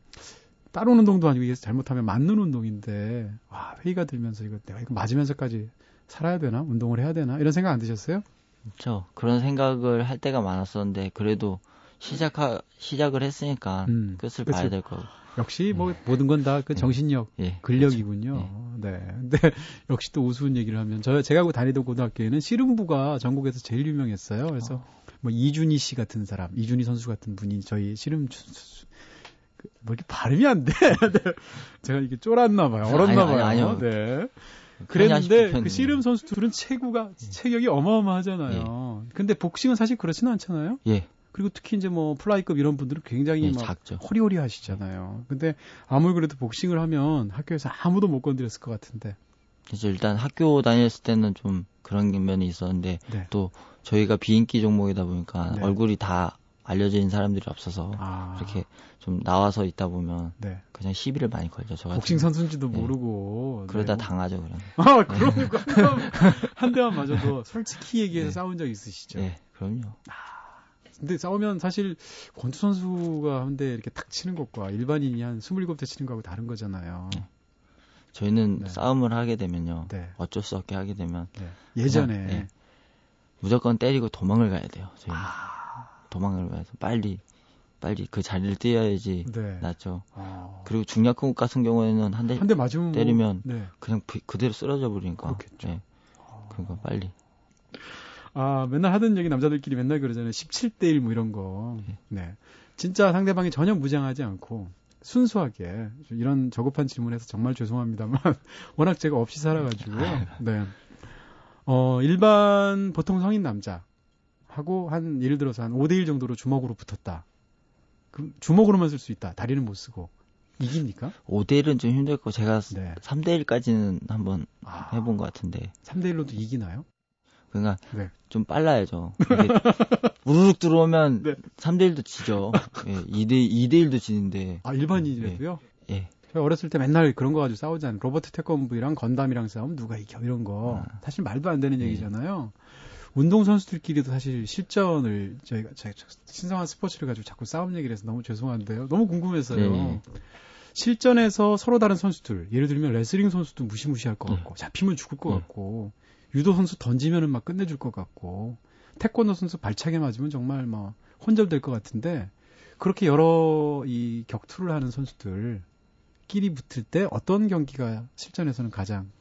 다른 운동도 아니고 이게 잘못하면 맞는 운동인데 와 회의가 들면서 이거 내가 이거 맞으면서까지 살아야 되나 운동을 해야 되나 이런 생각 안 드셨어요? 그렇죠. 그런 생각을 할 때가 많았었는데 그래도 시작하 시작을 했으니까 음, 끝을 그치. 봐야 될 거고. 역시 뭐 네. 모든 건 다그 네. 정신력, 네. 근력이군요. 그렇죠. 네. 근데 역시 또 우스운 얘기를 하면 저 제가 다니던 고등학교에는 씨름부가 전국에서 제일 유명했어요. 그래서 어. 뭐 이준희 씨 같은 사람, 이준희 선수 같은 분이 저희 씨름 그, 뭐 이렇게 발음이 안 돼. 네. 제가 이게 쫄았나 봐요. 얼었나 봐요. 아니, 아니, 네. 그랬는데 그 씨름 선수들은 체구가 예. 체격이 어마어마하잖아요. 예. 근데 복싱은 사실 그렇지는 않잖아요. 예. 그리고 특히 이제 뭐 플라이급 이런 분들은 굉장히 예, 막 작죠. 호리호리 하시잖아요. 근데 아무리 그래도 복싱을 하면 학교에서 아무도 못 건드렸을 것 같은데. 그래서 일단 학교 다녔을 때는 좀 그런 면이 있었는데 네. 또 저희가 비인기 종목이다 보니까 네. 얼굴이 다 알려진 사람들이 없어서 아. 이렇게 좀 나와서 있다 보면 네. 그냥 시비를 많이 걸죠. 저 복싱 선수인지도 네. 모르고 그러다 네. 당하죠 그럼. 아 그러니까 한 대만 맞아도 솔직히 얘기해서 네. 싸운 적 있으시죠? 네, 그럼요. 아, 근데 싸우면 사실 권투 선수가 한 대 이렇게 탁 치는 것과 일반인이 한 27대 치는 거하고 다른 거잖아요. 네. 저희는 네. 싸움을 하게 되면요. 어쩔 수 없게 하게 되면 예전에 무조건 때리고 도망을 가야 돼요. 저희는. 아. 도망을 가서 빨리 빨리 그 자리를 뛰어야지 네. 낫죠. 아. 그리고 중약국 같은 경우에는 한 대 한 대 맞으면 뭐 때리면 뭐, 네. 그냥 그, 대로 쓰러져 버리니까. 그렇겠죠. 네. 아. 그러니까 빨리. 아 맨날 하던 얘기 남자들끼리 맨날 그러잖아요. 17대 1 뭐 이런 거. 네. 네. 진짜 상대방이 전혀 무장하지 않고 순수하게 이런 저급한 질문해서 정말 죄송합니다만 워낙 제가 없이 살아가지고요. 아, 네. 어 일반 보통 성인 남자 하고 한 예를 들어서 한 5대1 정도로 주먹으로 붙었다. 그럼 주먹으로만 쓸 수 있다. 다리는 못 쓰고. 이깁니까? 5대1은 좀 힘들 거 제가 네. 3대1까지는 한번 아, 해본 것 같은데. 3대1로도 이기나요? 그러니까 네. 좀 빨라야죠. 우르륵 들어오면 네. 3대 1도 지죠. 예, 2대 2대 1도 지는데. 아, 일반인이라도요? 예. 예. 제가 어렸을 때 맨날 그런 거 가지고 싸우잖아요. 로버트 태권브이랑 건담이랑 싸우면 누가 이겨 이런 거. 아. 사실 말도 안 되는 예. 얘기잖아요. 운동 선수들끼리도 사실 실전을 저희가 신성한 스포츠를 가지고 자꾸 싸움 얘기를 해서 너무 죄송한데요. 너무 궁금해서요. 네. 실전에서 서로 다른 선수들, 예를 들면 레슬링 선수도 무시무시할 것 네. 같고, 잡히면 죽을 것 네. 같고, 유도 선수 던지면은 막 끝내줄 것 같고, 태권도 선수 발차게 맞으면 정말 뭐 혼절될 것 같은데, 그렇게 여러 이 격투를 하는 선수들 끼리 붙을 때 어떤 경기가 실전에서는 가장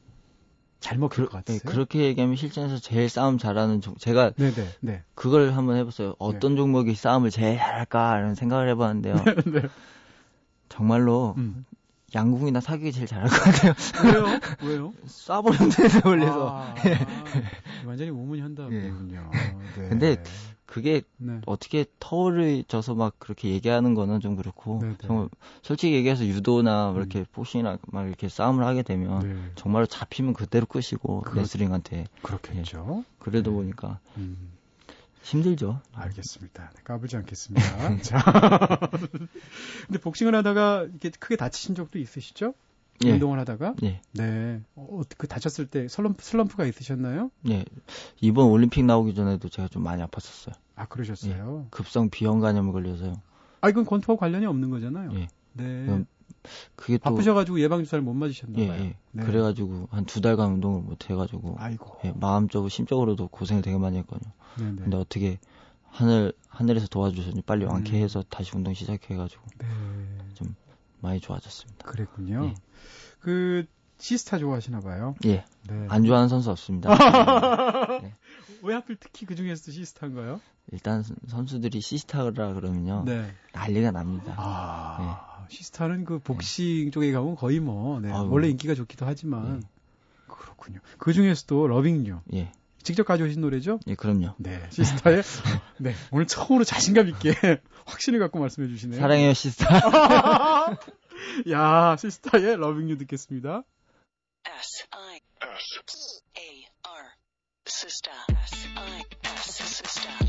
잘 먹힐 그, 것 같아요. 네, 그렇게 얘기하면 실전에서 제일 싸움 잘하는 종 제가 네네, 네. 그걸 한번 해봤어요. 어떤 네. 종목이 싸움을 제일 잘할까 이런 생각을 해봤는데요. 네, 네. 정말로 음. 양궁이나 사격이 제일 잘할 것 같아요. 왜요? 왜요? 되는 원래서. 아, 아, 완전히 우문이 한다군요. 네. 근데 그게 네. 어떻게 터를 져서 막 그렇게 얘기하는 거는 좀 그렇고 네, 네. 정말 솔직히 얘기해서 유도나 뭐 음. 이렇게 복싱이나 막 이렇게 싸움을 하게 되면 네. 정말로 잡히면 그대로 끝이고 그, 레슬링한테 그렇겠죠. 예. 그래도 네. 보니까 음. 힘들죠. 알겠습니다. 네, 까불지 않겠습니다. 자, 근데 복싱을 하다가 이렇게 크게 다치신 적도 있으시죠? 예. 운동을 하다가 예. 네. 어, 그 다쳤을 때 슬럼프, 슬럼프가 있으셨나요? 네. 이번 올림픽 나오기 전에도 제가 좀 많이 아팠었어요. 아 그러셨어요? 예. 급성 비형 간염을 걸려서요. 아 이건 권투와 관련이 없는 거잖아요. 예. 네. 그게 또 바쁘셔가지고 예방 주사를 못 맞으셨나 봐요. 예, 예. 네. 그래가지고 한 두 달간 운동을 못 해가지고 아이고. 예, 마음적으로 심적으로도 고생을 되게 많이 했거든요. 네네. 네. 근데 어떻게 하늘 하늘에서 도와주셨니 빨리 완쾌해서 음. 다시 운동 시작해가지고 네. 좀 많이 좋아졌습니다. 그랬군요. 예. 그 시스타 좋아하시나 봐요. 예. 네. 안 좋아하는 선수 없습니다. 네. 왜 하필 특히 그 중에서도 시스타인가요? 일단 선수들이 시스타라 그러면요. 네. 난리가 납니다. 아, 네. 시스타는 그 복싱 네. 쪽에 가면 거의 뭐 네. 원래 인기가 좋기도 하지만 네. 그렇군요. 그 중에서도 러빙류. 예. 직접 가져오신 노래죠? 예, 그럼요. 네, 시스타의 네 오늘 처음으로 자신감 있게 확신을 갖고 말씀해 주시네요. 사랑해요, 시스타. 야, 시스타의 러빙 유 듣겠습니다. S I S A R sister S I S sister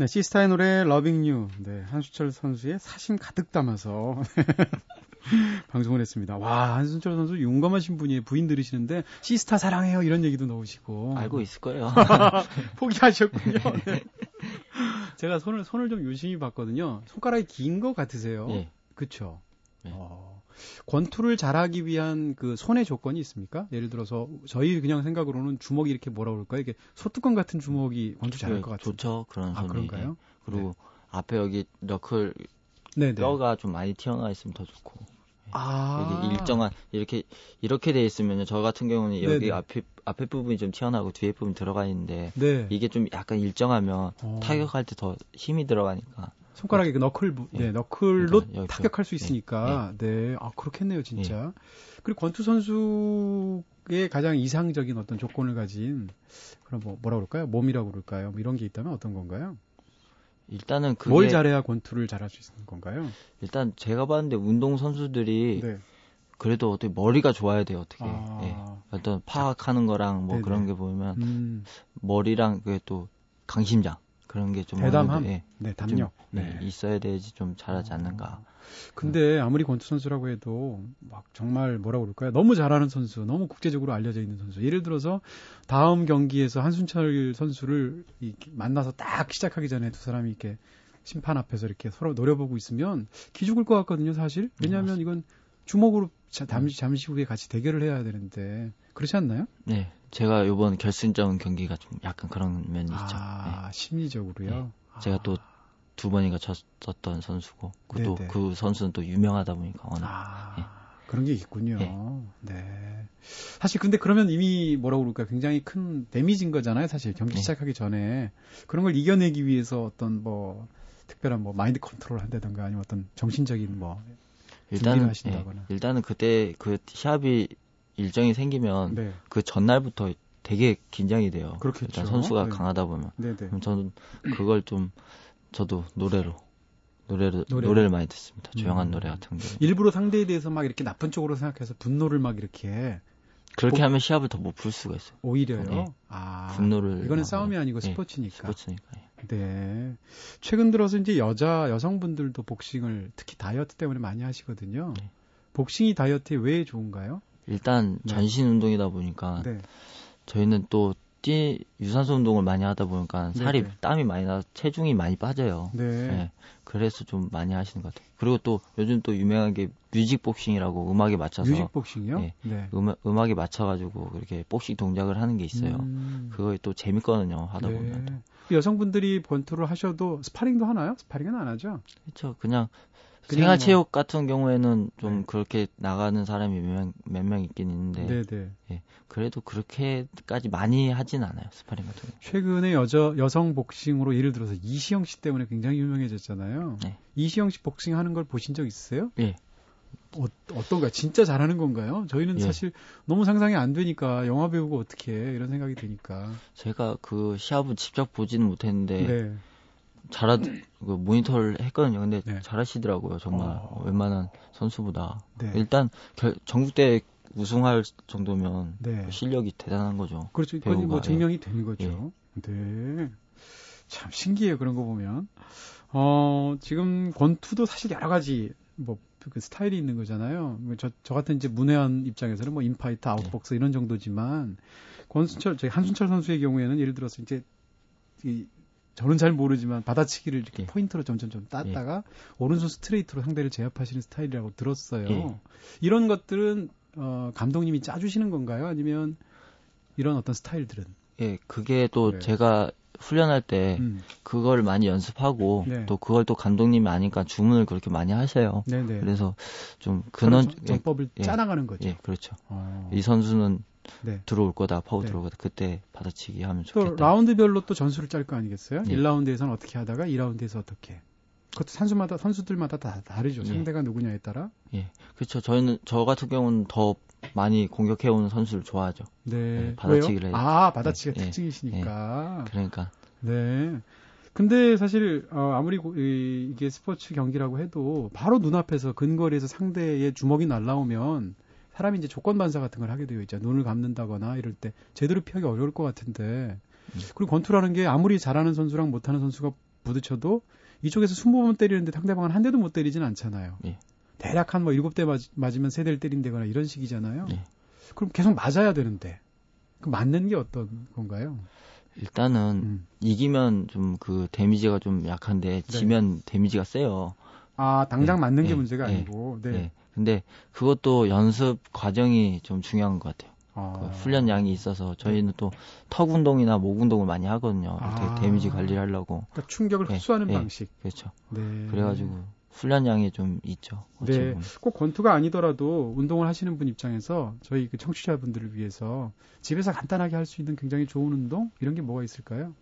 네, 시스타의 노래 Loving U. 네, 한순철 선수의 사심 가득 담아서 방송을 했습니다. 와, 한순철 선수 용감하신 분이 부인 들으시는데 시스타 사랑해요 이런 얘기도 넣으시고 알고 있을 거예요. 포기하셨군요. 네. 제가 손을 손을 좀 유심히 봤거든요. 손가락이 긴 것 같으세요. 네. 그렇죠. 네. 어, 권투를 잘하기 위한 그 손의 조건이 있습니까? 예를 들어서 저희 그냥 생각으로는 주먹이 이렇게 뭐라 그럴까요? 이게 솥뚜껑 같은 주먹이 권투 잘할 네, 것 같아요. 좋죠. 그런 아, 손이. 그런가요? 그리고 네. 앞에 여기 너클 네네. 뼈가 좀 많이 튀어나와 있으면 더 좋고. 아. 여기 일정한 이렇게 이렇게 돼 있으면요. 저 같은 경우는 여기 네네. 앞에 앞에 부분이 좀 튀어나오고 뒤에 부분 이 들어가 있는데 네. 이게 좀 약간 일정하면 어. 타격할 때 더 힘이 들어가니까 손가락에 그 너클 부, 네, 네 너클로 그러니까 타격할 수 있으니까 네, 네. 아 그렇겠네요 진짜. 그리고 권투 선수의 가장 이상적인 어떤 조건을 가진 그런 뭐 뭐라 그럴까요? 몸이라고 그럴까요? 뭐 이런 게 있다면 어떤 건가요? 일단은 그게 뭘 잘해야 권투를 잘할 수 있는 건가요? 일단 제가 봤는데 운동 선수들이 네. 그래도 어떻게 머리가 좋아야 돼요 어떻게 아... 예. 어떤 파악하는 거랑 뭐 네네. 그런 게 보면 음... 머리랑 그게 또 강심장 그런 게 좀 대담함, 예, 네, 담력 좀, 네. 네. 있어야 되지 좀 잘하지 않는가. 근데 아무리 권투 선수라고 해도 막 정말 뭐라고 그럴까요? 너무 잘하는 선수, 너무 국제적으로 알려져 있는 선수. 예를 들어서 다음 경기에서 한순철 선수를 만나서 딱 시작하기 전에 두 사람이 이렇게 심판 앞에서 이렇게 서로 노려보고 있으면 기죽을 것 같거든요, 사실. 왜냐하면 음, 이건 주먹으로 잠시, 잠시 후에 같이 대결을 해야 되는데 그렇지 않나요? 네. 제가 이번 결승전 경기가 좀 약간 그런 면이 있죠. 아, 네. 심리적으로요? 네. 제가 또 두 번이가 졌었던 선수고, 그또 그 선수는 또 유명하다 보니까 워낙. 아, 네. 그런 게 있군요. 네. 네. 사실 근데 그러면 이미 뭐라고 그럴까 굉장히 큰 데미지인 거잖아요. 사실 경기 네. 시작하기 전에 그런 걸 이겨내기 위해서 어떤 뭐 특별한 뭐 마인드 컨트롤 한다든가 아니면 어떤 정신적인 뭐 일단은 예, 일단은 그때 그 시합이 일정이 생기면 네. 그 전날부터 되게 긴장이 돼요. 그렇겠죠. 선수가 네. 강하다 보면. 네네. 그럼 저는 그걸 좀 저도 노래로 노래를 노래. 노래를 많이 듣습니다. 조용한 음. 노래 같은 거. 일부러 상대에 대해서 막 이렇게 나쁜 쪽으로 생각해서 분노를 막 이렇게 그렇게 보... 하면 시합을 더 못 풀 수가 있어요. 오히려요. 네. 아, 분노를 이거는 싸움이 아니고 네. 스포츠니까. 스포츠니까. 네. 최근 들어서 이제 여자 여성분들도 복싱을 특히 다이어트 때문에 많이 하시거든요. 네. 복싱이 다이어트에 왜 좋은가요? 일단 네. 전신 운동이다 보니까 네. 저희는 또 뛰, 유산소 운동을 많이 하다 보니까 네, 살이 네네. 땀이 많이 나 체중이 많이 빠져요. 네. 네. 그래서 좀 많이 하시는 것 같아요. 그리고 또 요즘 또 유명한 게 뮤직 복싱이라고 음악에 맞춰서 뮤직 복싱이요? 네. 네. 음악 음악에 맞춰 가지고 그렇게 복싱 동작을 하는 게 있어요. 음. 그거 또 재밌거든요. 하다 네. 보면. 여성분들이 권투를 하셔도 스파링도 하나요? 스파링은 안 하죠? 그렇죠. 그냥 생활체육 뭐... 같은 경우에는 좀 네. 그렇게 나가는 사람이 몇명 있긴 있는데 네네. 네. 예, 그래도 그렇게까지 많이 하진 않아요 스파링 같은 경우. 최근에 여자 여성 복싱으로 예를 들어서 이시영 씨 때문에 굉장히 유명해졌잖아요. 네. 이시영 씨 복싱 하는 걸 보신 적 있으세요? 예. 어, 어떤가 진짜 잘하는 건가요? 저희는 예. 사실 너무 상상이 안 되니까 영화 배우고 어떻게 이런 생각이 드니까. 제가 그 시합은 직접 보지는 못했는데 네. 잘하 그 모니터를 했거든요. 근데 네. 잘하시더라고요. 정말 어... 웬만한 선수보다. 네. 일단 결, 전국대 우승할 정도면 네. 그 실력이 대단한 거죠. 그렇죠. 배우가. 뭐 증명이 예. 되는 거죠. 예. 네. 참 신기해요. 그런 거 보면. 어, 지금 권투도 사실 여러 가지 뭐 그 스타일이 있는 거잖아요. 뭐 저, 저 같은 이제 문외한 입장에서는 뭐 인파이트, 아웃복스 네. 이런 정도지만 권순철, 저희 한순철 선수의 경우에는 예를 들어서 이제 이 저는 잘 모르지만 받아치기를 이렇게 예. 포인트로 점점 점 땄다가 예. 오른손 스트레이트로 상대를 제압하시는 스타일이라고 들었어요. 예. 이런 것들은 어, 감독님이 짜주시는 건가요? 아니면 이런 어떤 스타일들은? 예, 그게 또 그래요. 제가 훈련할 때 음. 그걸 많이 연습하고 네. 또 그걸 또 감독님이 아니까 주문을 그렇게 많이 하세요. 네네. 그래서 좀 근원 전법을 예, 짜나가는 거죠. 예, 그렇죠. 어. 이 선수는 네. 들어올 거다, 파워 네. 들어올 거다. 그때 받아치기 하면 좋겠다. 또 라운드별로 또 전술을 짤 거 아니겠어요? 네. 1라운드에서는 어떻게 하다가 2라운드에서 어떻게. 그것도 선수마다 선수들마다 다 다르죠. 예. 상대가 누구냐에 따라. 예. 그렇죠. 저희는 저 같은 경우는 더 많이 공격해 오는 선수를 좋아하죠. 네. 네 받아치기를 해. 아, 받아치기가 네. 특징이시니까. 네. 그러니까. 네. 근데 사실 어, 아무리 고, 이, 이게 스포츠 경기라고 해도 바로 눈앞에서 근거리에서 상대의 주먹이 날라오면 사람이 이제 조건 반사 같은 걸 하게 되어 있죠. 눈을 감는다거나 이럴 때 제대로 피하기 어려울 것 같은데. 음. 그리고 권투라는 게 아무리 잘하는 선수랑 못하는 선수가 부딪혀도 이쪽에서 20번 때리는데 상대방은 한 대도 못 때리진 않잖아요. 예. 대략 한 뭐 7대 맞, 으면 3대를 때린다거나 이런 식이잖아요. 예. 그럼 계속 맞아야 되는데 그 맞는 게 어떤 건가요? 일단은 음. 이기면 좀 그 데미지가 좀 약한데 네. 지면 네. 데미지가 세요. 아 당장 네. 맞는 게 네. 문제가 네. 아니고. 네. 네. 근데 그것도 연습 과정이 좀 중요한 것 같아요. 아. 그 훈련량이 있어서 저희는 또 턱 운동이나 목 운동을 많이 하거든요. 아. 데미지 관리를 하려고. 그러니까 충격을 흡수하는 방식. 그렇죠. 그래가지고 훈련량이 좀 있죠. 네, 꼭 권투가 아니더라도 운동을 하시는 분 입장에서 저희 그 청취자분들을 위해서 집에서 간단하게 할 수 있는 굉장히 좋은 운동 이런 게 뭐가 있을까요?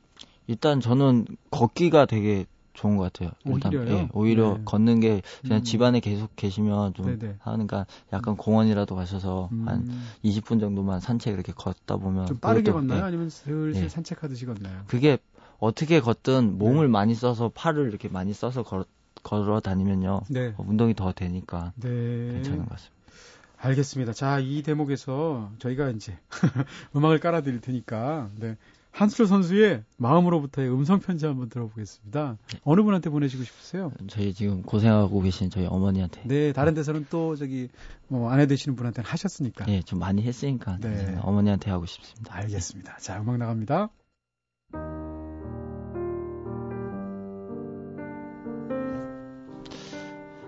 일단 저는 걷기가 되게 좋은 것 같아요. 일단, 오히려요? 예, 오히려 네. 걷는 게 그냥 음. 집 안에 계속 계시면 좀 네네. 하니까 약간 공원이라도 가셔서 음. 한 20분 정도만 산책 이렇게 걷다 보면 좀 빠르게 걷나요? 예. 아니면 슬슬 예. 산책하듯이 걷나요? 그게 어떻게 걷든 몸을 네. 많이 써서 팔을 이렇게 많이 써서 걸, 걸어 다니면요. 네. 어, 운동이 더 되니까 네. 괜찮은 것 같습니다. 알겠습니다. 자, 이 대목에서 저희가 이제 음악을 깔아드릴 테니까 네. 한수철 선수의 마음으로부터의 음성 편지 한번 들어보겠습니다. 네. 어느 분한테 보내시고 싶으세요? 저희 지금 고생하고 계신 저희 어머니한테. 네, 다른 데서는 또 저기 뭐 아내 되시는 분한테는 하셨으니까. 네, 좀 많이 했으니까 네. 어머니한테 하고 싶습니다. 알겠습니다. 자, 음악 나갑니다.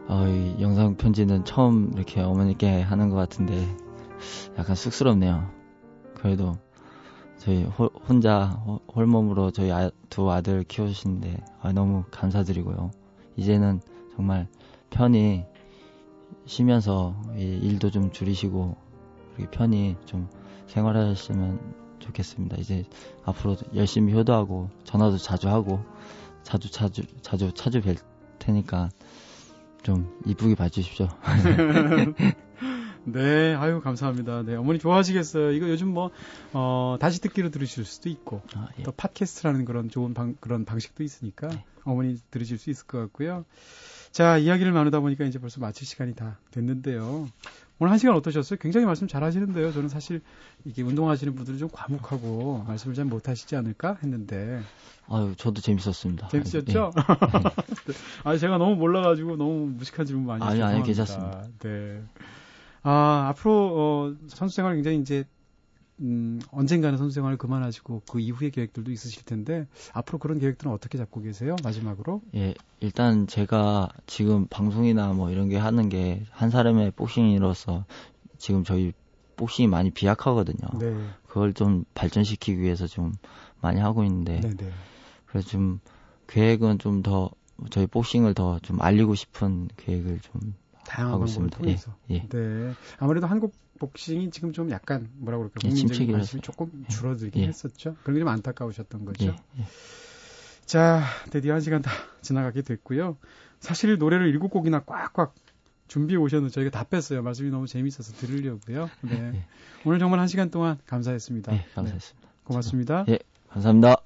어, 이 영상 편지는 처음 이렇게 어머니께 하는 것 같은데 약간 쑥스럽네요. 그래도 저희 호, 혼자 홀몸으로 저희 아, 두 아들 키워주시는데 아, 너무 감사드리고요. 이제는 정말 편히 쉬면서 일도 좀 줄이시고 이렇게 편히 좀 생활하셨으면 좋겠습니다. 이제 앞으로 열심히 효도하고 전화도 자주 하고 자주 자주 자주 자주 뵐 테니까 좀 이쁘게 봐주십시오. 네, 아유 감사합니다. 네, 어머니 좋아하시겠어요. 이거 요즘 뭐 어, 다시 듣기로 들으실 수도 있고 아, 예. 또 팟캐스트라는 그런 좋은 방, 그런 방식도 있으니까 네. 어머니 들으실 수 있을 것 같고요. 자, 이야기를 나누다 보니까 이제 벌써 마칠 시간이 다 됐는데요. 오늘 한 시간 어떠셨어요? 굉장히 말씀 잘 하시는데요. 저는 사실 이게 운동하시는 분들은 좀 과묵하고 말씀을 잘 못하시지 않을까 했는데. 아유, 저도 재밌었습니다. 재밌었죠? 예. 아, 제가 너무 몰라가지고 너무 무식한 질문 많이 아니, 아니, 괜찮습니다. 네. 아, 앞으로, 어, 선수 생활 굉장히 이제 음, 언젠가는 선수 생활을 그만하시고 그 이후의 계획들도 있으실 텐데 앞으로 그런 계획들은 어떻게 잡고 계세요? 마지막으로? 예, 일단 제가 지금 방송이나 뭐 이런 게 하는 게 한 사람의 복싱인으로서 지금 저희 복싱이 많이 비약하거든요. 네. 그걸 좀 발전시키기 위해서 좀 많이 하고 있는데 네네. 네. 그래서 좀 계획은 좀 더 저희 복싱을 더 좀 알리고 싶은 계획을 좀 다양한 있습니다. 통해서. 예, 예. 네. 아무래도 한국 복싱이 지금 좀 약간 뭐라 그럴까 예, 국민적인 관심이 조금 예. 줄어들긴 예. 했었죠. 그런 게 좀 안타까우셨던 거죠. 예, 예. 자, 드디어 한 시간 다 지나가게 됐고요. 사실 노래를 일곱 곡이나 꽉꽉 준비해 오셨는데 저희가 다 뺐어요. 말씀이 너무 재밌어서 들으려고요. 네. 오늘 정말 한 시간 동안 감사했습니다. 네, 감사했습니다. 네. 고맙습니다. 예, 감사합니다.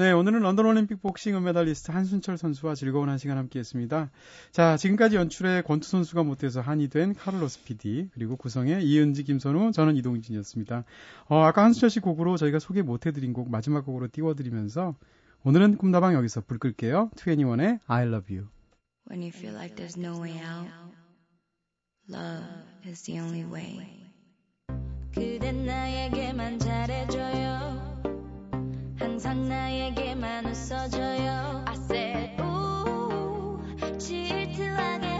네, 오늘은 런던 올림픽 복싱 은메달리스트 한순철 선수와 즐거운 한 시간 함께했습니다. 자, 지금까지 연출에 권투 선수가 못해서 한이 된 카를로스 PD 그리고 구성의 이은지, 김선우, 저는 이동진이었습니다. 어, 아까 한순철 씨 곡으로 저희가 소개 못해드린 곡 마지막 곡으로 띄워드리면서 오늘은 꿈다방 여기서 불 끌게요. 21의 I Love You. When you feel like there's no way out, love is the only way. 그댄 나에게만 잘해줘요. 항상 나에게만 웃어줘요. I said 우 질투하게